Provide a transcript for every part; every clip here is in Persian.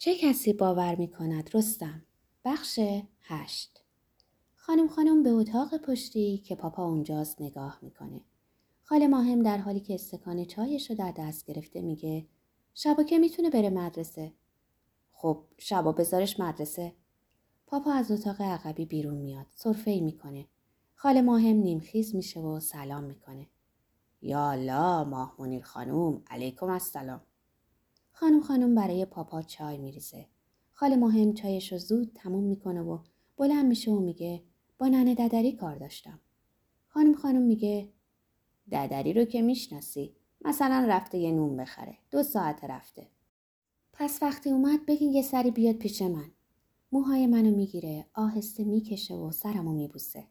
چه کسی باور می کند رستم؟ بخش هشت خانم خانم به اتاق پشتی که پاپا اونجاست نگاه می‌کنه. خاله ماهم در حالی که استکان چایش رو در دست گرفته میگه شبا که می‌تونه بره مدرسه. خب شبا بذارش مدرسه. پاپا از اتاق عقبی بیرون میاد. صرفه ای می‌کنه. خاله ماهم نیمخیز میشه و سلام می‌کنه. یا الله ماه منیر خانوم علیکم السلام. خانم خانم برای پاپا چای میریزه. خاله مهم چایش رو زود تموم می‌کنه و بلند میشه و میگه با ننه ددری کار داشتم. خانم خانم میگه ددری رو که می‌شناسی مثلا رفته یه نون بخره. دو ساعت رفته. پس وقتی اومد بگین یه سری بیاد پیش من. موهای منو می‌گیره آهسته می‌کشه و سرمو میبوسه.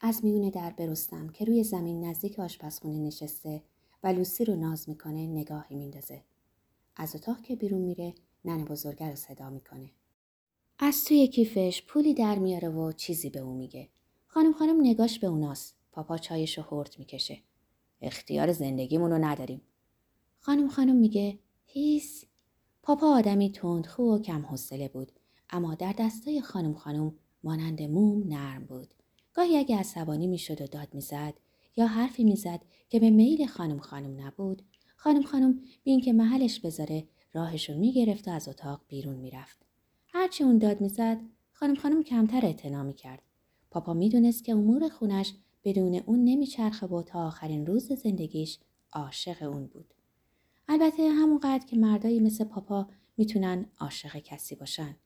از میونه در برستم که روی زمین نزدیک آشپزخونه نشسته و لوسی رو ناز می‌کنه نگاهی میندازه. از اتاق که بیرون میره ننه بزرگه رو صدا می‌کنه. از توی کیفش پولی در میاره و چیزی به او میگه. خانم خانم نگاش به اوناست. پاپا چایش رو هرت می‌کشه. اختیار زندگیمونو نداریم. خانم خانم میگه هیس. پاپا آدمی تندخو و کم حوصله بود. اما در دستای خانم خانم مانند موم نرم بود. گاهی اگه عصبانی می‌شد و داد می‌زد یا حرفی می‌زد که به میل خانم خانم نبود خانم خانم بین که محلش بذاره راهشو می‌گرفت و از اتاق بیرون می‌رفت. هرچی اون داد می‌زد خانم خانم کمتر اعتنا می‌کرد. پاپا می‌دونست که امور خونش بدون اون نمیچرخه و تا آخرین روز زندگیش عاشق اون بود. البته همونقدر که مردایی مثل پاپا می‌تونن عاشق کسی باشن.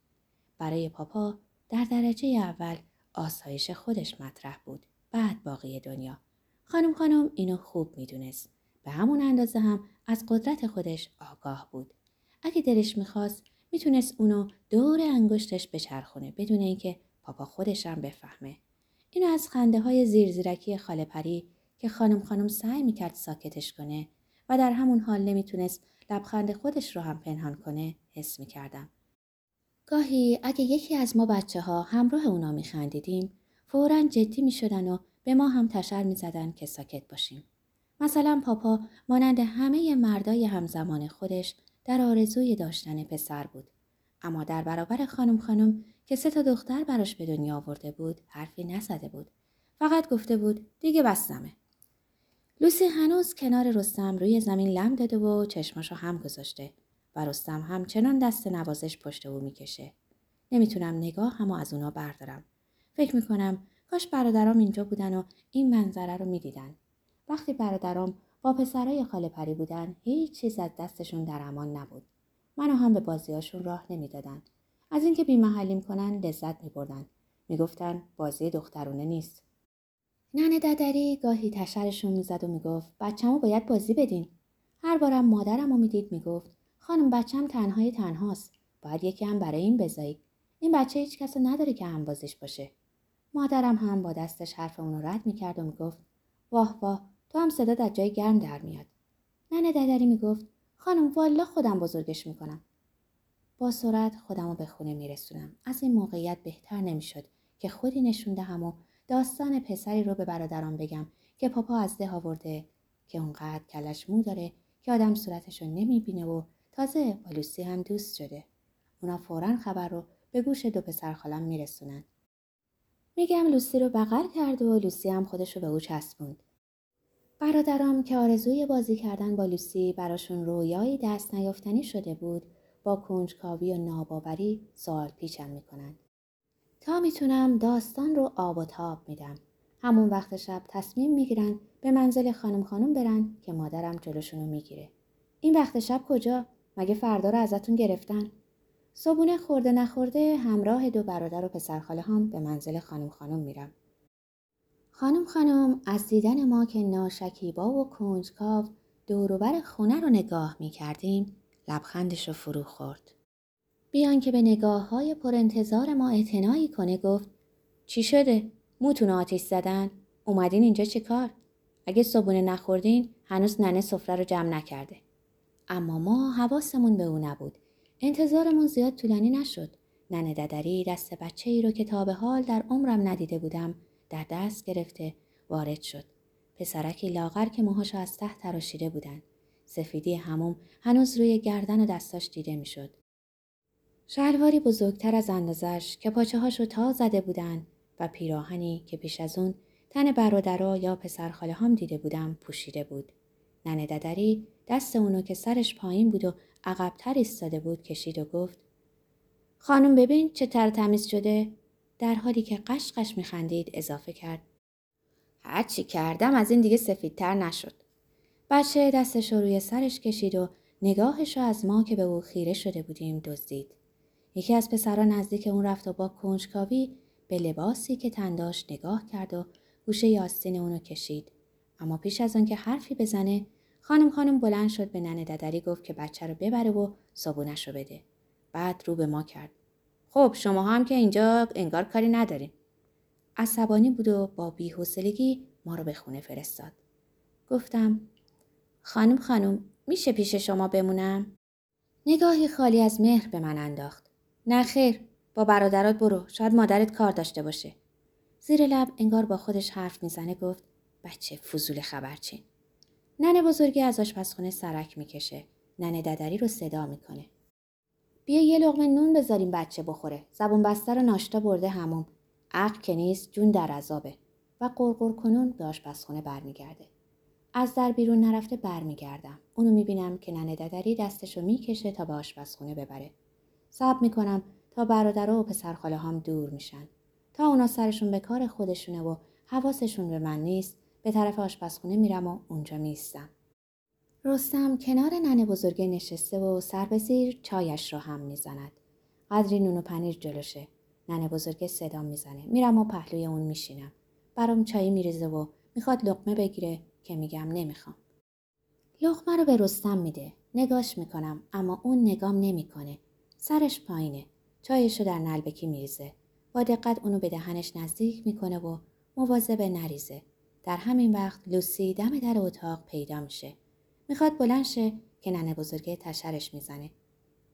برای پاپا در درجه اول آسایش خودش مطرح بود. بعد باقی دنیا. خانم خانم اینو خوب می‌دونست. به همون اندازه هم از قدرت خودش آگاه بود اگه دلش می‌خواست می‌تونست اونو دور انگشتش بچرخونه بدون اینکه پاپا خودش هم بفهمه اینو از خنده های زیرزیرکی خاله پری که خانم خانم سعی می‌کرد ساکتش کنه و در همون حال نمی‌تونست لبخند خودش رو هم پنهان کنه حس می‌کردم. گاهی اگه یکی از ما بچه ها همراه اونا میخندیدیم فورا جدی می‌شدن و به ما هم تشر می‌زدن که ساکت باشیم. مثلا پاپا مانند همه مردای همزمان خودش در آرزوی داشتن پسر بود. اما در برابر خانم خانم که سه تا دختر براش به دنیا آورده بود حرفی نزده بود. فقط گفته بود دیگه بستمه. لوسی هنوز کنار رستم روی زمین لم داده و چشماشو هم گذاشته و رستم همچنان دست نوازش پشت او می‌کشه. نمی‌تونم نگاه هم از اونا بردارم. فکر می‌کنم کاش برادرام اینجا بودن و این منظره رو می‌دیدن. وقتی برادرام با پسرای خاله پری بودن هیچ چیز از دستشون در امان نبود. منو هم به بازیاشون راه نمی‌دادن. از اینکه بیمحلیم کنن لذت میبردن. می‌گفتن بازی دخترونه نیست. ننه ددری گاهی تشرشون می‌زد و می‌گفت بچه‌مو باید بازی بدین. هر بارم مادرم رو می‌دید می‌گفت خانم بچم تنهای تنهاست. باید یکی هم برای این بذارید. این بچه هیچ کس نداره که هم بازیش باشه. مادرم هم با دستش حرف اونو رد می‌کرد و می‌گفت واه واه تو هم صدا از جای گرم در میاد. ننه ددری می‌گفت خانم والا خودم بزرگش می‌کنم. با سرعت خودم رو به خونه میرسونم. از این موقعیت بهتر نمی‌شد که خودی نشونده هم و داستان پسری رو به برادران بگم که پاپا از ده آورده که اونقدر کلش مو داره که آدم صورتش رو نمی‌بینه و تازه با لوسی هم دوست شده. اونا فورا خبر رو به گوش دو پسر خالم میرسونن. میگم لوسی رو بغل کرد و لوسی هم خودش رو به او چسبوند. برادرام که آرزوی بازی کردن با لوسی براشون رویایی دست نیافتنی شده بود با کنجکاوی و ناباوری سوال پیچم می‌کنند. تا می‌تونم داستان رو آب و تاب میدم. همون وقت شب تصمیم می‌گیرن به منزل خانم خانم برن که مادرم جلوشونو می‌گیره. این وقت شب کجا؟ مگه فردا رو ازتون گرفتن؟ صبونه خورده نخورده همراه دو برادر و پسرخاله هم به منزل خانم خانم میرم. خانم خانم از دیدن ما که ناشکیبا و کنجکاو دوروبر خونه رو نگاه می کردیم لبخندش رو فرو خورد. بیان که به نگاه های پر انتظار ما اعتنایی کنه گفت چی شده؟ موتون آتیش زدن؟ اومدین اینجا چه کار؟ اگه صبونه نخوردین هنوز ننه سفره رو جمع نکرده. اما ما حواسمون به او نبود. انتظارمون زیاد طولانی نشد. ننه ددری دست بچه ای رو که تا به حال در عمرم ندیده بودم در دست گرفته وارد شد. پسرکی لاغر که موهاش از ته تراشیده بودن. سفیدی هموم هنوز روی گردن و دستاش دیده می‌شد. شلواری بزرگتر از اندازش که پاچه هاشو تا زده بودن و پیراهنی که پیش از اون تن برادرا یا پسرخاله هم دیده بودم پوشیده بود. ننه ددری دست اونو که سرش پایین بود و عقبتر ایستاده بود کشید و گفت خانم ببین چه تر تمیز شده در حالی که قشقش میخندید اضافه کرد. هرچی کردم از این دیگه سفیدتر نشد. بچه دستش رو روی سرش کشید و نگاهش رو از ما که به او خیره شده بودیم دزدید. یکی از پسران نزدیک اون رفت و با کنجکاوی به لباسی که تنداش نگاه کرد و گوشه یاستین اونو کشید. اما پیش از آنکه حرفی بزنه خانم خانم بلند شد به ننه ددری گفت که بچه رو ببره و صابونش رو بده. بعد رو به ما کرد. خب شما هم که اینجا انگار کاری ندارین. عصبانی بود و با بیحوصلگی ما رو به خونه فرستاد. گفتم خانم خانم میشه پیش شما بمونم؟ نگاهی خالی از مهر به من انداخت. نه خیر با برادرات برو شاید مادرت کار داشته باشه. زیر لب انگار با خودش حرف می‌زنه گفت بچه فضول خبرچین. ننه بزرگی از آشپزخونه سرک می‌کشه. ننه ددری رو صدا می‌کنه. بیا یه لغمه نون بذاریم بچه بخوره. زبون بسته رو ناشتا برده همون عقل که نیست جون در عذابه. و قرقر کنون به آشپزخونه برمیگرده. از در بیرون نرفته برمیگردم. اونو می‌بینم که ننه ددری دستشو می‌کشه تا به آشپزخونه ببره. صبر می‌کنم تا برادرها و پسرخاله هم دور میشن. تا اونا سرشون به کار خودشونه و حواسشون به من نیست به طرف آشپزخونه میرم و اونجا میستم رستم کنار ننه بزرگه نشسته و سر به زیر چایش رو هم می‌زند. قدری نون و پنیر جلوشه. ننه بزرگه صدا می‌زنه. میرم و پهلوی اون میشینم. برام چایی میریزه و می‌خواد لقمه بگیره که میگم نمی‌خوام. لقمه رو به رستم میده. نگاش می‌کنم اما اون نگام نمی‌کنه. سرش پایینه. چایشو در نلبکی میریزه. با دقت اونو به دهنش نزدیک می‌کنه و مواظب نریزه. در همین وقت لوسی دم در اتاق پیدا میشه. می‌خواد بلند شه که ننه بزرگه تشرش می‌زنه.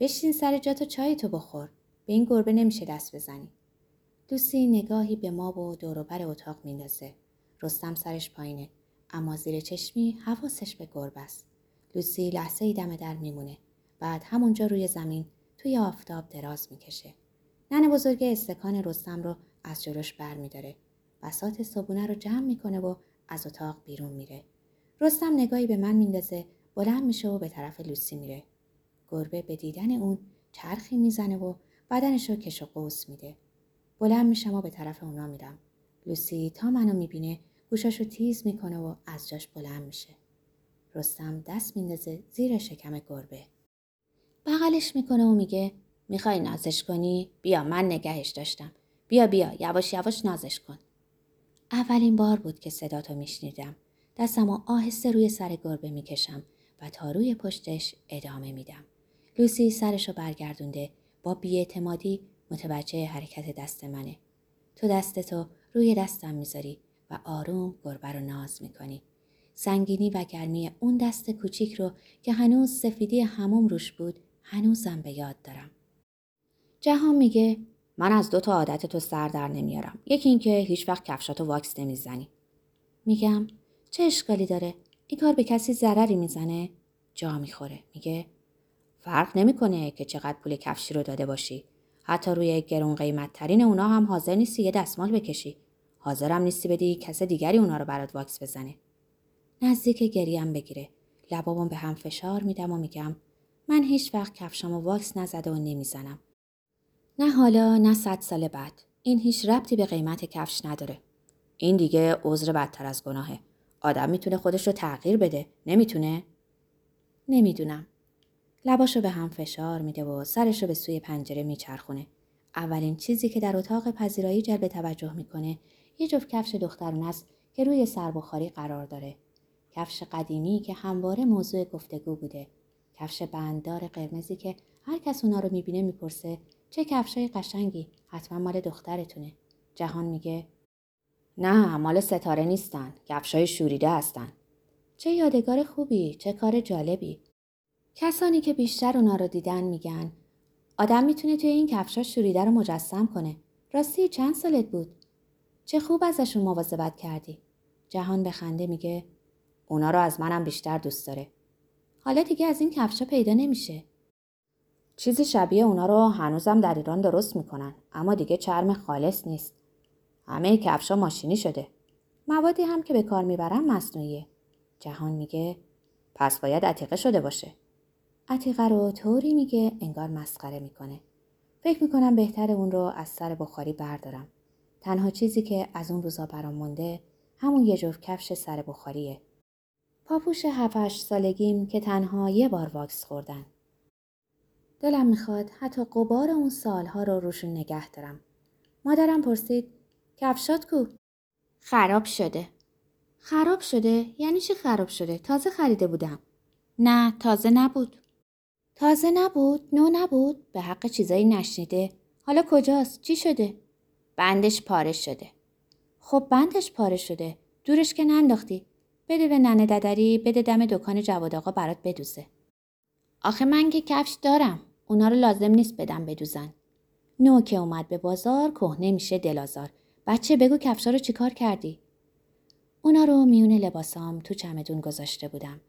بشین سر جات و چای تو بخور. به این گربه نمیشه دست بزنی. لوسی نگاهی به ما و دوروبر اتاق میندازه. رستم سرش پایینه. اما زیر چشمی حواسش به گربه است. لوسی لحظه ای دم در میمونه. بعد همونجا روی زمین توی آفتاب دراز می‌کشه. ننه بزرگه استکان رستم رو از جلوش بر میداره بسات صبونه رو جمع می‌کنه و از اتاق بیرون میره. رستم نگاهی به من میندازه بلند میشه و به طرف لوسی میره. گربه به دیدن اون چرخی می‌زنه و بدنش رو کش و قوس میده. بلند میشم و به طرف اونا میرم. لوسی تا منو می‌بینه گوشاشو تیز می‌کنه و از جاش بلند میشه. رستم دست میندازه زیر شکم گربه. بغلش می‌کنه و میگه می‌خوای نازش کنی؟ بیا من نگهش داشتم. بیا بیا یواش یواش نازش کن. اولین بار بود که صداتو میشنیدم. دستم و آهسته روی سر گربه می‌کشم و تا روی پشتش ادامه میدم. لوسی سرشو برگردونده با بیاعتمادی متوجه حرکت دست منه. تو دستتو روی دستم می‌ذاری و آروم گربه رو ناز می‌کنی. سنگینی و گرمی اون دست کوچیک رو که هنوز سفیدی هموم روش بود هنوزم به یاد دارم. جهان میگه من از دو تا عادت تو سر در نمیارم. یکی اینکه هیچ وقت کفشاتو واکس نمی‌زنی. میگم چه اشکالی داره؟ این کار به کسی ضرری می‌زنه؟ جا می‌خوره. میگه فرق نمی‌کنه که چقدر پول کفشی رو داده باشی. حتی روی گرون قیمت ترین اونا هم حاضر نیستی یه دستمال بکشی. حاضرم نیستی بدی کس دیگری اونا رو برات واکس بزنه. نزدیک گریم بگیره. لبابم به هم فشار میدم و میگم من هیچ وقت کفشامو واکس نزده و نمی‌زنم. نه حالا نه صد سال بعد. این هیچ ربطی به قیمت کفش نداره. این دیگه عذر بدتر از گناهه. آدم می‌تونه خودش رو تغییر بده. نمی‌تونه؟ نمی‌دونم. لباشو به هم فشار میده و سرش رو به سوی پنجره میچرخونه. اولین چیزی که در اتاق پذیرایی جلب توجه می‌کنه یه جفت کفش دخترون است که روی سربخاری قرار داره. کفش قدیمی که همواره موضوع گفتگو بوده. کفش بنددار قرمزی که هر کس اونا رو می‌بینه می‌پرسه چه کفشای قشنگی حتما مال دخترتونه. جهان میگه نه مال ستاره نیستن. کفشای شوریده هستن. چه یادگار خوبی چه کار جالبی. کسانی که بیشتر اونا رو دیدن میگن آدم می‌تونه توی این کفشا شوریده رو مجسم کنه. راستی چند سالت بود؟ چه خوب ازشون مواظبت کردی. جهان به خنده میگه اونا رو از منم بیشتر دوست داره. حالا دیگه از این کفشا پیدا نمیشه. چیزی شبیه اونا رو هنوزم در ایران درست می‌کنن اما دیگه چرم خالص نیست. همه کفشا ماشینی شده. موادی هم که به کار می‌برن مصنوعیه. جهان میگه پس باید عتیقه شده باشه. عتیقه رو طوری میگه انگار مسخره می‌کنه. فکر می‌کنم بهتر اون رو از سر بخاری بردارم. تنها چیزی که از اون روزا برام مونده همون یه جفت کفش سر بخاریه. پاپوش هفت سالگیم که تنها یه بار واکس خوردن. دلم می‌خواد حتی قبار اون سالها رو روشون نگه دارم. مادرم پرسید کفشات کو؟ خراب شده. خراب شده؟ یعنی چی خراب شده؟ تازه خریده بودم. نه تازه نبود. تازه نبود؟ نو نبود؟ به حق چیزایی نشنیده؟ حالا کجاست؟ چی شده؟ بندش پاره شده. خب بندش پاره شده. دورش که ننداختی. بده به ننه ددری بده دم دکان جواد آقا برات بدوزه. آخه من که کفش دارم. اونا رو لازم نیست بدم بدوزن. نو که اومد به بازار کهنه میشه دلازار. بچه بگو کفشا رو چیکار کردی؟ اونا رو میون لباسام تو چمدون گذاشته بودم.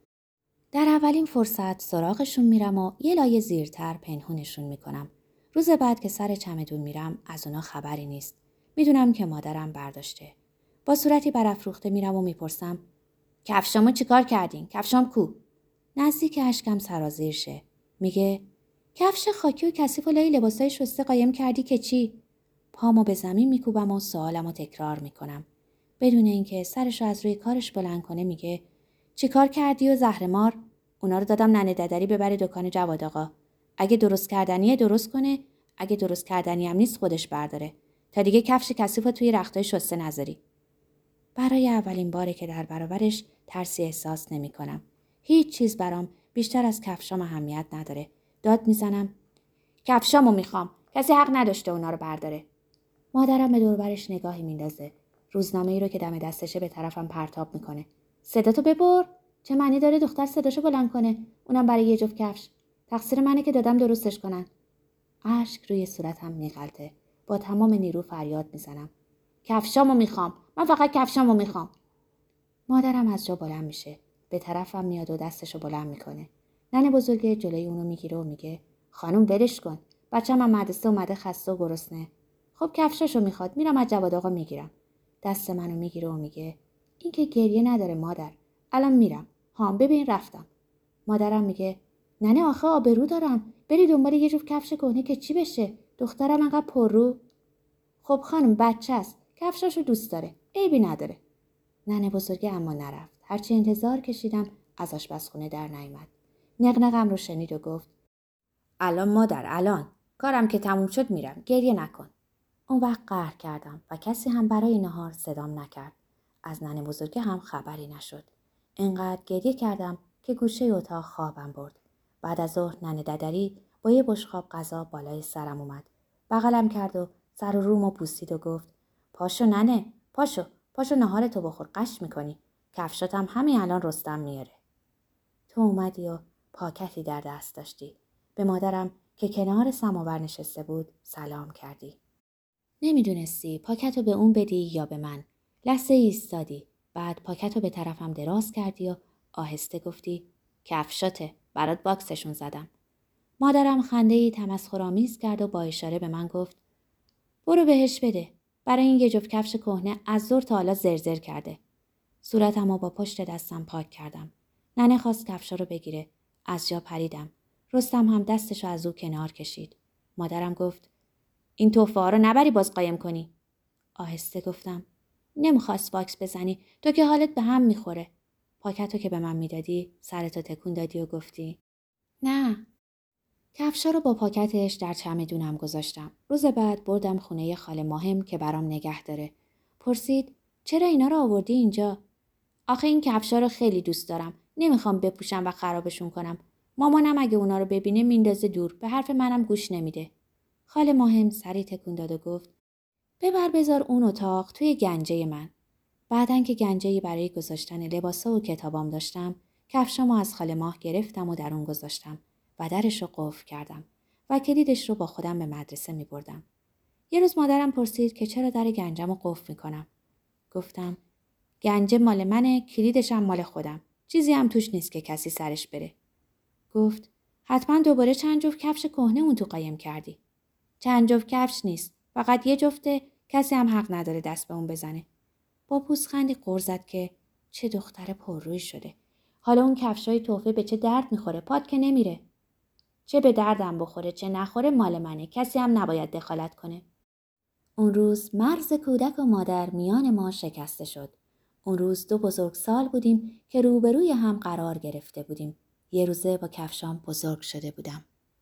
در اولین فرصت سراغشون میرم و یه لایه زیرتر پنهونشون می‌کنم. روز بعد که سر چمدون میرم از اونا خبری نیست. می‌دونم که مادرم برداشته. با صورتی برافروخته میرم و می‌پرسم کفشامو چیکار کردین؟ کفشام کو؟ نزدیک اشکم سرازیر شه. میگه کفش خاکی و کثیف و لای لباسای شسته قایم کردی که چی؟ پامو به زمین میکوبم و سوالمو تکرار می‌کنم. بدون اینکه سرش رو از روی کارش بلند کنه میگه چیکار کردی و زهرمار؟ اونا رو دادم ننه ددری ببره دکان جواد آقا. اگه درست کردنیه درست کنه اگه درست کردنی هم نیست خودش برداره تا دیگه کفش کثیف توی رختای شسته نذاری برای اولین باره که در برابرش ترسی احساس نمی کنم. هیچ چیز برام بیشتر از کفشام اهمیت نداره. داد می‌زنم. کفشامو می‌خوام. کسی حق نداشته اونا رو برداره. مادرم به دوربرش نگاهی میندازه. روزنامه ای رو که دم دستشه به طرفم پرتاب می‌کنه. صداتو ببر. چه معنی داره دختر صداشو بلند کنه؟ اونم برای یه جفت کفش. تقصیر منه که دادم درستش کنن. اشک روی صورتم میغلطه. با تمام نیرو فریاد می‌زنم. کفشامو می‌خوام. من فقط کفشامو می‌خوام. مادرم از جا بلند میشه. به طرفم میاد و دستشو بلند می‌کنه. ننه بزرگه جلوی اونو می‌گیره و میگه خانم ولش کن. بچه‌م مدرسه اومده خسته و گرسنه. خب کفشاشو می‌خواد. میرم از جواد آقا می‌گیرم. دست منو می‌گیره و میگه این که گریه نداره مادر. الان میرم. هام ببین رفتم. مادرم میگه ننه آخه آبرو دارم. بری دنبال یه جفت کفش کهنه که چی بشه؟ دخترم انقدر پررو. خب خانم بچه است. کفشاشو دوست داره. عیبی نداره. ننه بزرگه اما نرفت. هرچی انتظار کشیدم از آشپزخونه در نیامد. نقنقم رو شنید و گفت الان مادر الان کارم که تموم شد میرم گریه نکن اون وقت قهر کردم و کسی هم برای نهار صدام نکرد. از ننه بزرگه هم خبری نشد. انقدر گریه کردم که گوشه اتاق خوابم برد. بعد از ظهر ننه ددری با یه بشخاب غذا بالای سرم اومد. بغلم کرد و سر و رومو بوسید و گفت پاشو ننه پاشو پاشو نهارتو بخور قش می‌کنی. کفشاتم همین الان رستم میاره تو اومدی و پاکتی در دست داشتی. به مادرم که کنار سماور نشسته بود سلام کردی. نمی‌دونستی پاکت رو به اون بدی یا به من. لحظه ایستادی. بعد پاکت رو به طرفم دراز کردی و آهسته گفتی کفشاته برات باکسشون زدم. مادرم خنده ای تمسخرآمیز کرد و با اشاره به من گفت برو بهش بده. برای این یه جفت کفش کهنه از ظهر تا حالا زرزر کرده. صورتم با پشت دستم پاک کردم. ننه خواست کفشا رو بگیره. از جا پریدم. رستم هم دستشو از او کنار کشید. مادرم گفت این تحفه ها رو نبری باز قایم کنی آهسته گفتم نمی‌خواد واکس بزنی تو که حالت به هم می‌خوره پاکتو که به من می‌دادی سرتو تکون دادی و گفتی نه کفشا رو با پاکتش در چمدونم گذاشتم. روز بعد بردم خونه خاله ماهم که برام نگه داره. پرسید چرا اینا رو آوردی اینجا؟ آخه این کفشا رو خیلی دوست دارم. نمی‌خوام بپوشم و خرابشون کنم. مامانم اگه اونا رو ببینه میندازه دور. به حرف منم گوش نمیده. خاله ماهم سری تکون داد و گفت ببر بذار اون اتاق توی گنجه من. بعدن که گنجهی برای گذاشتن لباسا و کتابام داشتم، کفشامو از خاله ماه گرفتم و در اون گذاشتم. و درش رو قفل کردم و کلیدش رو با خودم به مدرسه می بردم. یه روز مادرم پرسید که چرا در گنجم رو قفل می کنم. گفتم گنجه مال منه کلیدش هم مال خودم. چیزی هم توش نیست که کسی سرش بره. گفت حتما دوباره چند جفت کفش کهنه اون تو قایم کردی. چند جفت کفش نیست. فقط یه جفته کسی هم حق نداره دست به اون بزنه. با پوزخندی قر زد که چه دختر پرروی شده. حالا اون کفشای توفه به چه درد می‌خوره پاد که نمیره. چه به دردم بخوره چه نخوره مال منه کسی هم نباید دخالت کنه. اون روز مرز کودک و مادر میان ما شکسته شد. اون روز دو بزرگ سال بودیم که روبروی هم قرار گرفته بودیم. یه روزه با کفشام بزرگ شده بودم.